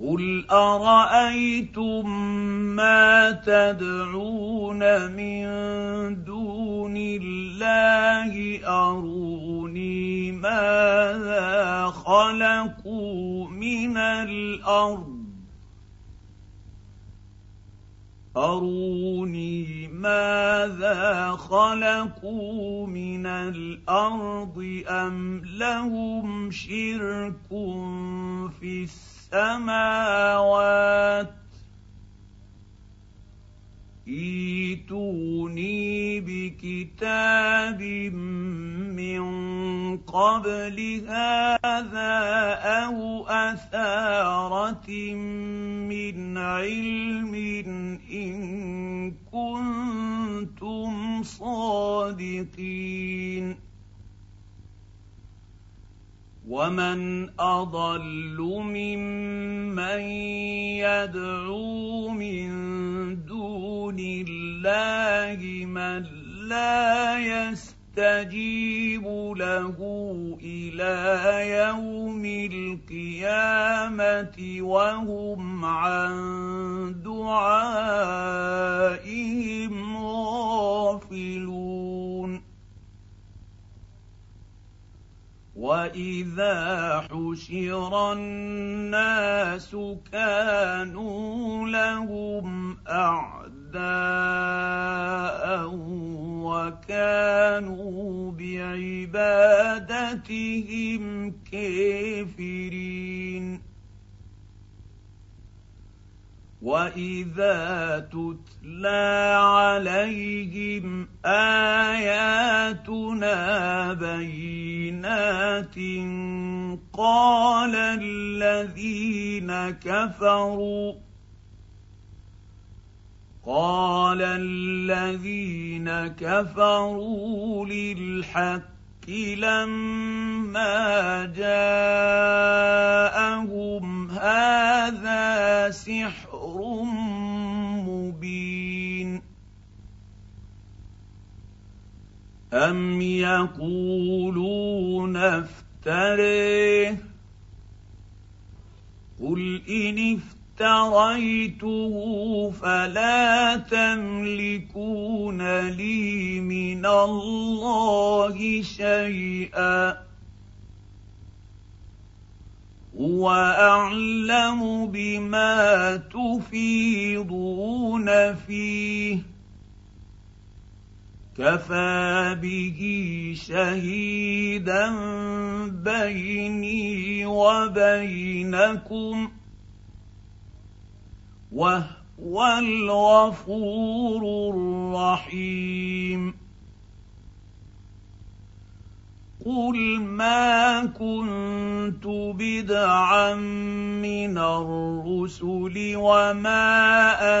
قل أرأيتم ما تدعون من دون الله؟ أروني ماذا خلقوا من الأرض؟ اروني ماذا خلقوا من الأرض ام لهم شرك في السماوات ايتوني بكتاب من قبل هذا أو أثارة من علم إن كنتم صادقين. ومن أضل ممن يدعو من من لا يستجيب له إلى يوم القيامه وهم عن دعائهم غافلون واذا حشر الناس كانوا لهم اعداء وكانوا بعبادتهم كافرين. وإذا تتلى عليهم آياتنا بينات قال الذين كفروا قال الذين كفروا للحق لما جاءهم هذا سحر مبين. أم يقولون افتريه؟ قل إن افتريه افتريته فلا تملكون لي من الله شيئا. هو اعلم بما تفيضون فيه. كفى به شهيدا بيني وبينكم ۖ. وهو الغفور الرحيم. قل ما كنت بدعا من الرسل وما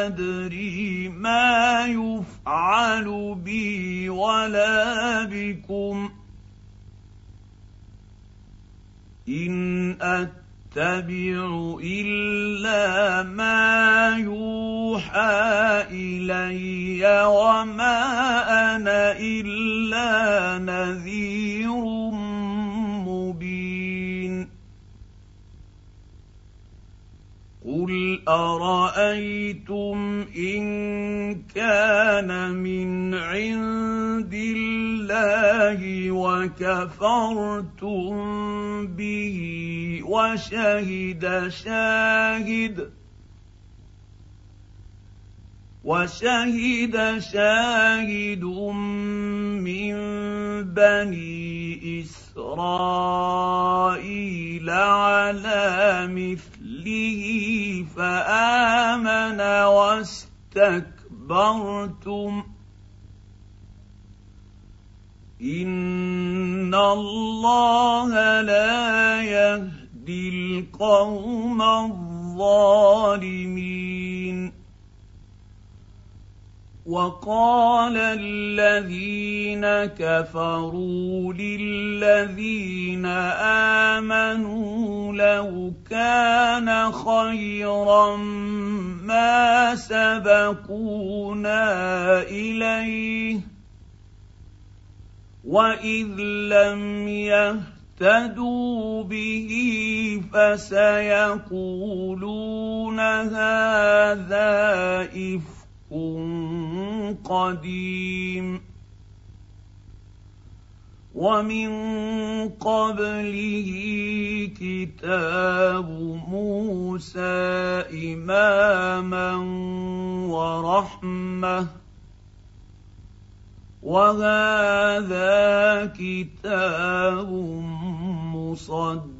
ادري ما يفعل بي ولا بكم ان أت اتبع إلا ما يوحى إلي وما أنا إلا نذير قل ارايتم ان كان من عند الله وكفرتم به وشهد شاهد وشهد شاهد من بني اسرائيل على مثله فآمن واستكبرتم. ان الله لا يهدي القوم الظالمين. وقال الذين كفروا للذين آمنوا لو كان خيرا ما سبقونا إليه وإذ لم يهتدوا به فسيقولون هذا إفك قديم ومن قبله كتاب موسى إماما ورحمة وهذا كتاب مصدق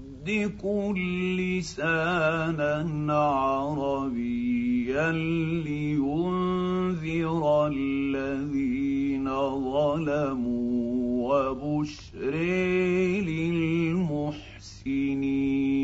لسانا عربيا لينذر الذين ظلموا وبشر للمحسنين.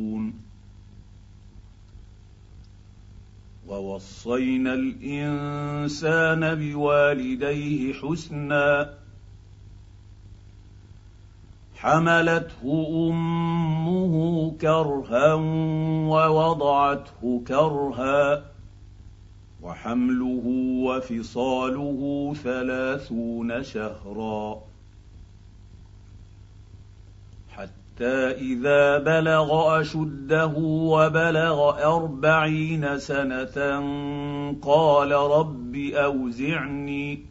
ووصينا الإنسان بوالديه حسنا حملته أمه كرها ووضعته كرها وحمله وفصاله ثلاثون شهرا حتى إذا بلغ أشده وبلغ أربعين سنة قال رب أوزعني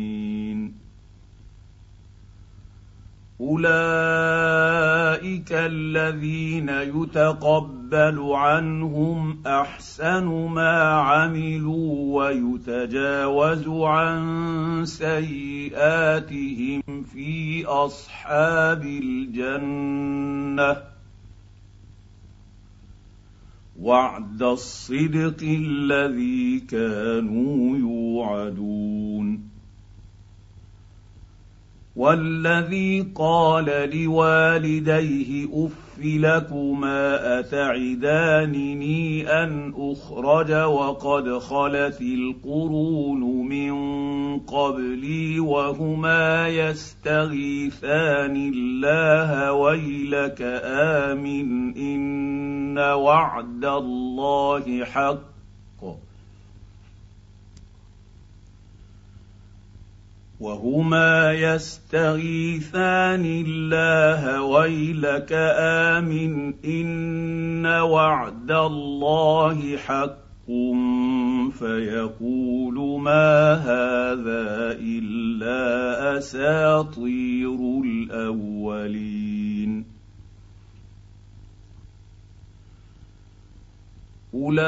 اولئك الذين يتقبل عنهم احسن ما عملوا ويتجاوز عن سيئاتهم في اصحاب الجنه وعد الصدق الذي كانوا يوعدون والذي قال لوالديه اف لكما اتعدانني ان اخرج وقد خلت القرون من قبلي وهما يستغيثان الله ويلك امن ان وعد الله حق وهما يستغيثان الله ويلك آمن إن وعد الله حق فيقول ما هذا إلا أساطير الأولين. أولئك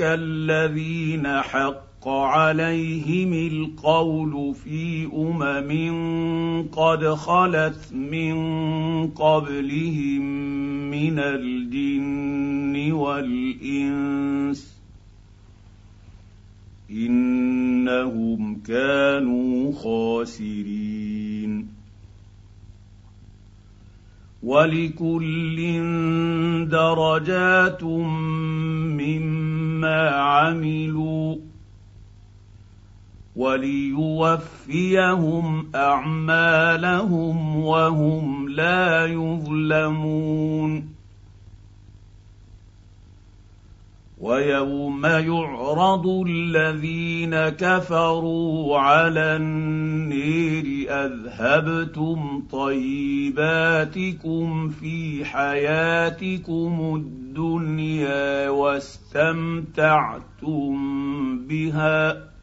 الذين حق عليهم القول في أمم قد خلت من قبلهم من الجن والإنس إنهم كانوا خاسرين. ولكل درجات مما عملوا وليوفيهم أعمالهم وهم لا يظلمون. ويوم يعرض الذين كفروا على النير أذهبتم طيباتكم في حياتكم الدنيا واستمتعتم بها.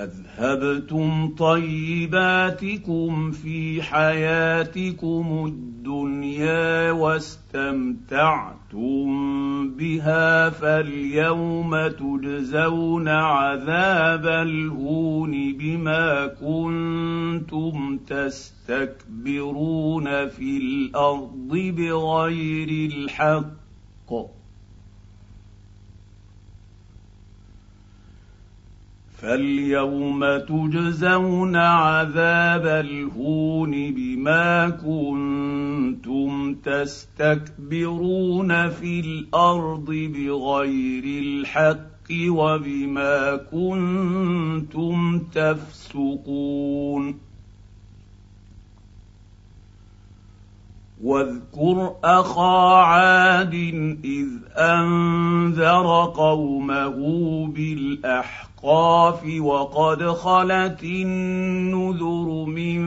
أذهبتم طيباتكم في حياتكم الدنيا واستمتعتم بها فاليوم تجزون عذاب الهون بما كنتم تستكبرون في الأرض بغير الحق. فاليوم تجزون عذاب الهون بما كنتم تستكبرون في الأرض بغير الحق وبما كنتم تفسقون. واذكر أخا عاد إذ أنذر قومه بالأحقاف وقد خلت النذر من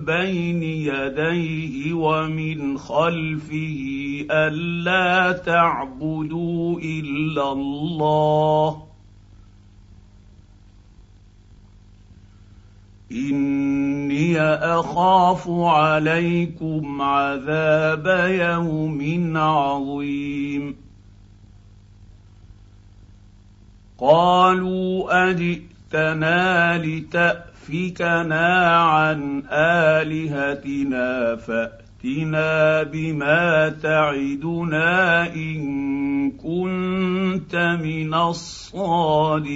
بين يديه ومن خلفه ألا تعبدوا إلا الله إني أخاف عليكم عذاب يوم عظيم قالوا أجئتنا لتأفكنا عن آلهتنا فأتنا بما تعدنا إن كنت من الصادقين.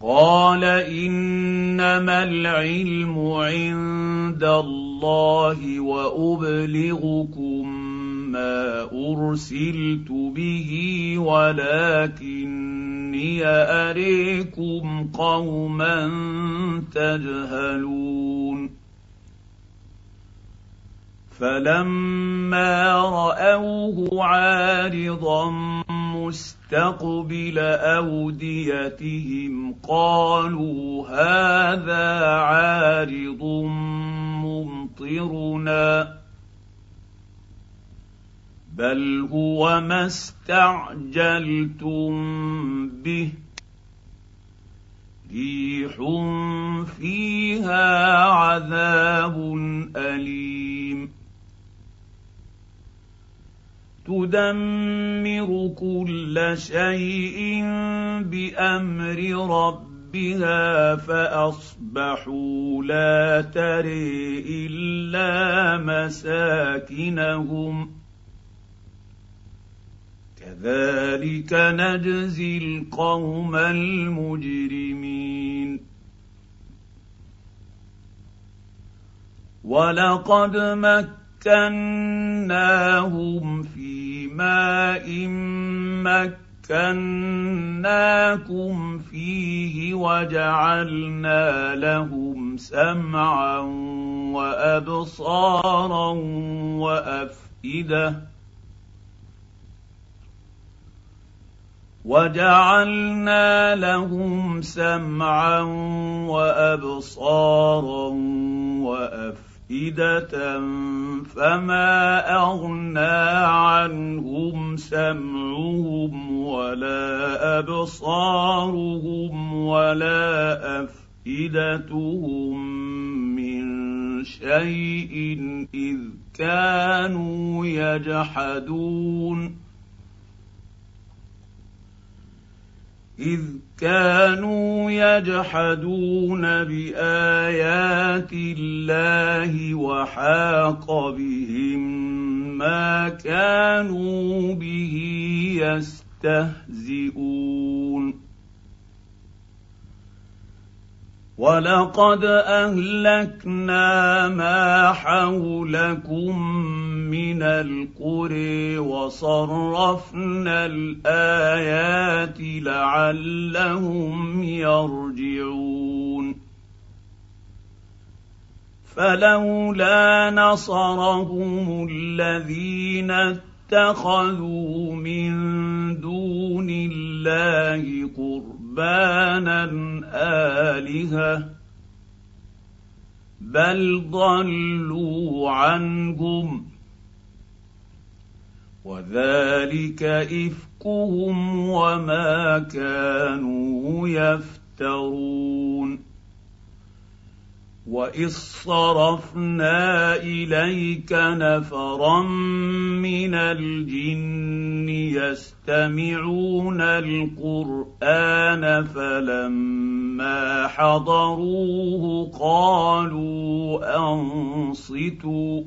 قال إنما العلم عند الله وأبلغكم ما أرسلت به ولكني أريكم قوما تجهلون. فلما رأوه عارضا مستقبل أوديتهم قالوا هذا عارض ممطرنا. بل هو ما استعجلتم به ريح فيها عذاب اليم تدمر كل شيء بامر ربها فاصبحوا لا تري الا مساكنهم كذلك نجزي القوم المجرمين. ولقد مكناهم في ماء مكناكم فيه وجعلنا لهم سمعا وأبصارا وأفئدة وجعلنا لهم سمعا وأبصارا وأفئدة فما أغنى عنهم سمعهم ولا أبصارهم ولا أفئدتهم من شيء إذ كانوا يجحدون اذ كانوا يجحدون بايات الله وحاق بهم ما كانوا به يستهزئون ولقد اهلكنا ما حولكم من القرى وصرفنا الايات لعلهم يرجعون فلولا نصرهم الذين اتخذوا من دون الله قربانا الهه بل ضلوا عنهم وذلك افكهم وما كانوا يفترون واذ صرفنا اليك نفرا من الجن يستمعون القران فلما حضروه قالوا انصتوا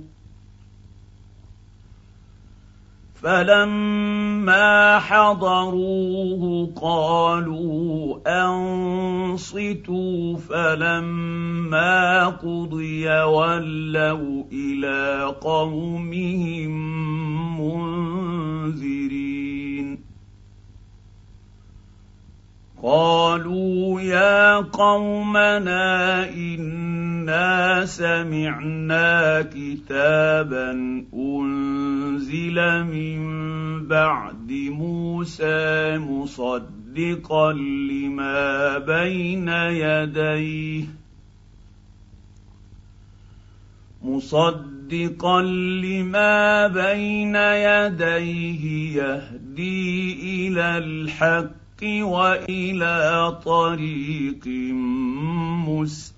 فلما حضروه قالوا انصتوا فلما قضي ولوا إلى قومهم منذرين قالوا يا قومنا انا سمعنا كتابا انزل من بعد موسى مصدقا لما بين يديه مصدقا لما بين يديه يهدي إلى الحق والى طريق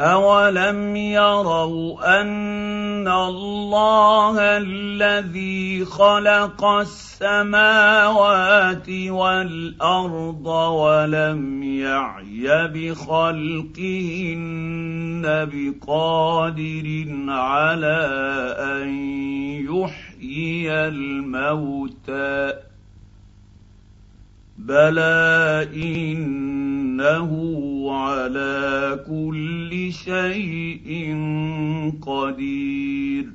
اولم يروا ان الله الذي خلق السماوات والارض ولم يعي بخلقهن بقادر على ان يحيي الموتى بلى انه على كل شيء قدير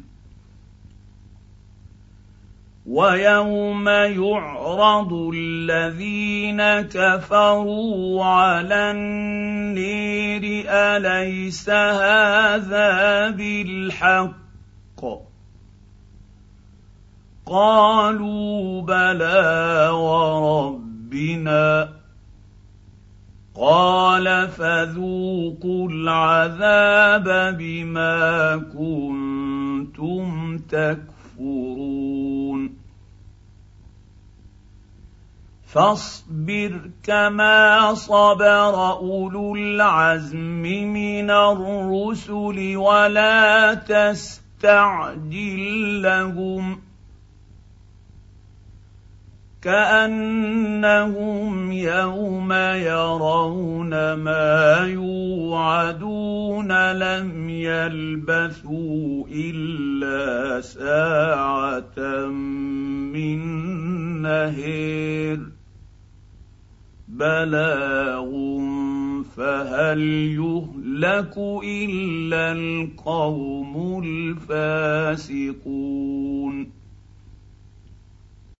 ويوم يعرض الذين كفروا على النير اليس هذا بالحق قالوا بلى وربنا قال فذوقوا العذاب بما كنتم تكفرون. فاصبر كما صبر أولو العزم من الرسل ولا تستعجل لهم. كأنهم يوم يرون ما يوعدون لم يلبثوا إلا ساعة من نهير بلاغ فهل يهلك إلا القوم الفاسقون